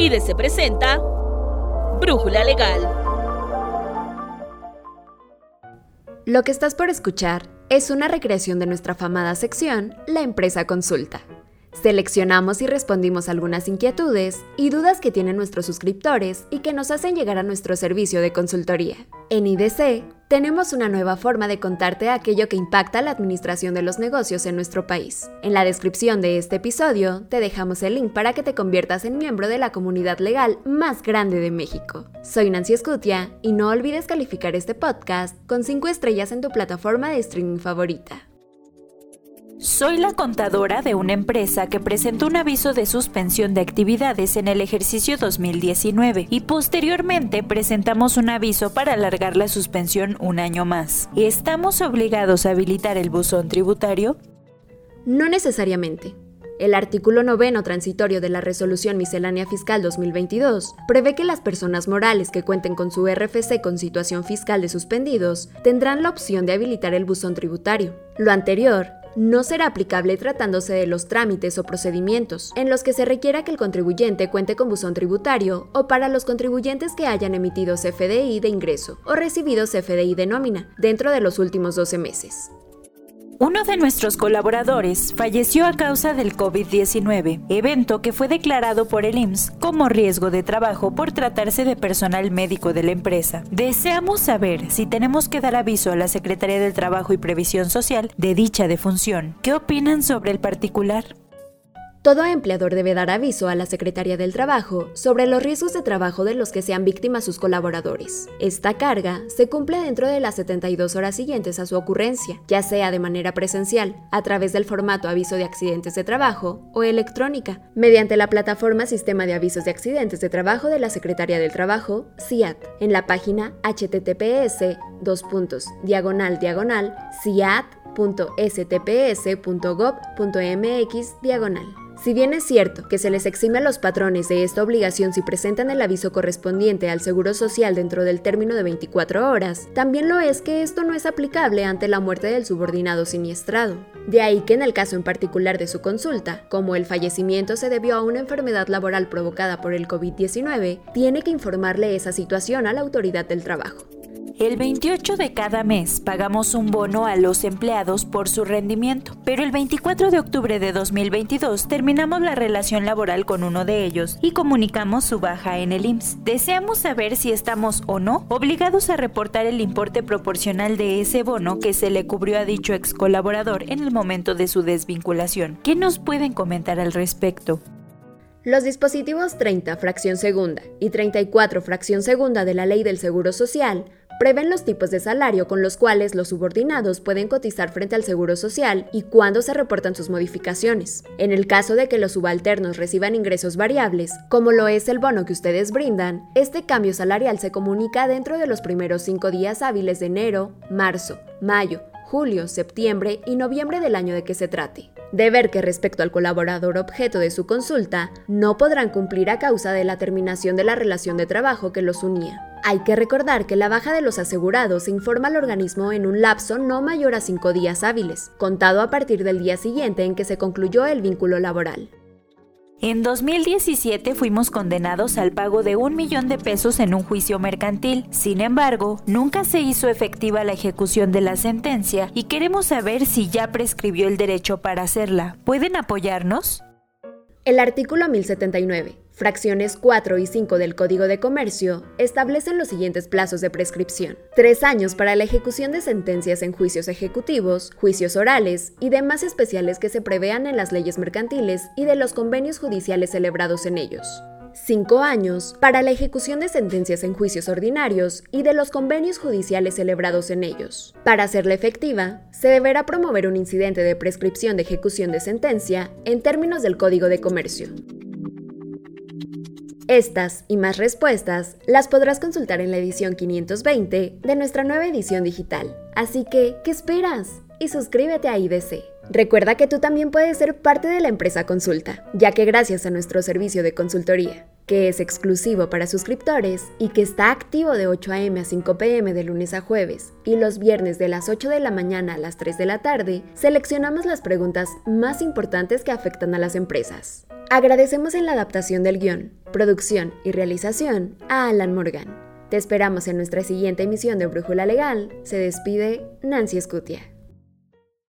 IDC presenta Brújula Legal. Lo que estás por escuchar es una recreación de nuestra famada sección La Empresa Consulta. Seleccionamos y respondimos algunas inquietudes y dudas que tienen nuestros suscriptores y que nos hacen llegar a nuestro servicio de consultoría. En IDC tenemos una nueva forma de contarte aquello que impacta la administración de los negocios en nuestro país. En la descripción de este episodio te dejamos el link para que te conviertas en miembro de la comunidad legal más grande de México. Soy Nancy Escutia y no olvides calificar este podcast con 5 estrellas en tu plataforma de streaming favorita. Soy la contadora de una empresa que presentó un aviso de suspensión de actividades en el ejercicio 2019 y posteriormente presentamos un aviso para alargar la suspensión un año más. ¿Estamos obligados a habilitar el buzón tributario? No necesariamente. El artículo noveno transitorio de la Resolución Miscelánea Fiscal 2022 prevé que las personas morales que cuenten con su RFC con situación fiscal de suspendidos tendrán la opción de habilitar el buzón tributario. Lo anterior no será aplicable tratándose de los trámites o procedimientos en los que se requiera que el contribuyente cuente con buzón tributario o para los contribuyentes que hayan emitido CFDI de ingreso o recibido CFDI de nómina dentro de los últimos 12 meses. Uno de nuestros colaboradores falleció a causa del COVID-19, evento que fue declarado por el IMSS como riesgo de trabajo por tratarse de personal médico de la empresa. Deseamos saber si tenemos que dar aviso a la Secretaría del Trabajo y Previsión Social de dicha defunción. ¿Qué opinan sobre el particular? Todo empleador debe dar aviso a la Secretaría del Trabajo sobre los riesgos de trabajo de los que sean víctimas sus colaboradores. Esta carga se cumple dentro de las 72 horas siguientes a su ocurrencia, ya sea de manera presencial, a través del formato aviso de accidentes de trabajo o electrónica, mediante la plataforma Sistema de Avisos de Accidentes de Trabajo de la Secretaría del Trabajo, CIAT, en la página https diagonal diagonal ciat.stps.gov.mx diagonal. Si bien es cierto que se les exime a los patrones de esta obligación si presentan el aviso correspondiente al Seguro Social dentro del término de 24 horas, también lo es que esto no es aplicable ante la muerte del subordinado siniestrado. De ahí que en el caso en particular de su consulta, como el fallecimiento se debió a una enfermedad laboral provocada por el COVID-19, tiene que informarle esa situación a la autoridad del trabajo. El 28 de cada mes pagamos un bono a los empleados por su rendimiento, pero el 24 de octubre de 2022 terminamos la relación laboral con uno de ellos y comunicamos su baja en el IMSS. Deseamos saber si estamos o no obligados a reportar el importe proporcional de ese bono que se le cubrió a dicho ex colaborador en el momento de su desvinculación. ¿Qué nos pueden comentar al respecto? Los dispositivos 30 fracción segunda y 34 fracción segunda de la Ley del Seguro Social prevén los tipos de salario con los cuales los subordinados pueden cotizar frente al Seguro Social y cuándo se reportan sus modificaciones. En el caso de que los subalternos reciban ingresos variables, como lo es el bono que ustedes brindan, este cambio salarial se comunica dentro de los primeros cinco días hábiles de enero, marzo, mayo, julio, septiembre y noviembre del año de que se trate. De ver que respecto al colaborador objeto de su consulta, no podrán cumplir a causa de la terminación de la relación de trabajo que los unía. Hay que recordar que la baja de los asegurados se informa al organismo en un lapso no mayor a cinco días hábiles, contado a partir del día siguiente en que se concluyó el vínculo laboral. En 2017 fuimos condenados al pago de un millón de pesos en un juicio mercantil. Sin embargo, nunca se hizo efectiva la ejecución de la sentencia y queremos saber si ya prescribió el derecho para hacerla. ¿Pueden apoyarnos? El artículo 1079 Fracciones 4 y 5 del Código de Comercio establecen los siguientes plazos de prescripción. Tres años para la ejecución de sentencias en juicios ejecutivos, juicios orales y demás especiales que se prevean en las leyes mercantiles y de los convenios judiciales celebrados en ellos. Cinco años para la ejecución de sentencias en juicios ordinarios y de los convenios judiciales celebrados en ellos. Para hacerla efectiva, se deberá promover un incidente de prescripción de ejecución de sentencia en términos del Código de Comercio. Estas y más respuestas las podrás consultar en la edición 520 de nuestra nueva edición digital. Así que, ¿qué esperas? Y suscríbete a IDC. Recuerda que tú también puedes ser parte de la empresa Consulta, ya que gracias a nuestro servicio de consultoría, que es exclusivo para suscriptores y que está activo de 8 a.m. a 5 p.m. de lunes a jueves y los viernes de las 8 de la mañana a las 3 de la tarde, seleccionamos las preguntas más importantes que afectan a las empresas. Agradecemos en la adaptación del guion Producción y realización a Alan Morgan. Te esperamos en nuestra siguiente emisión de Brújula Legal. Se despide Nancy Escutia.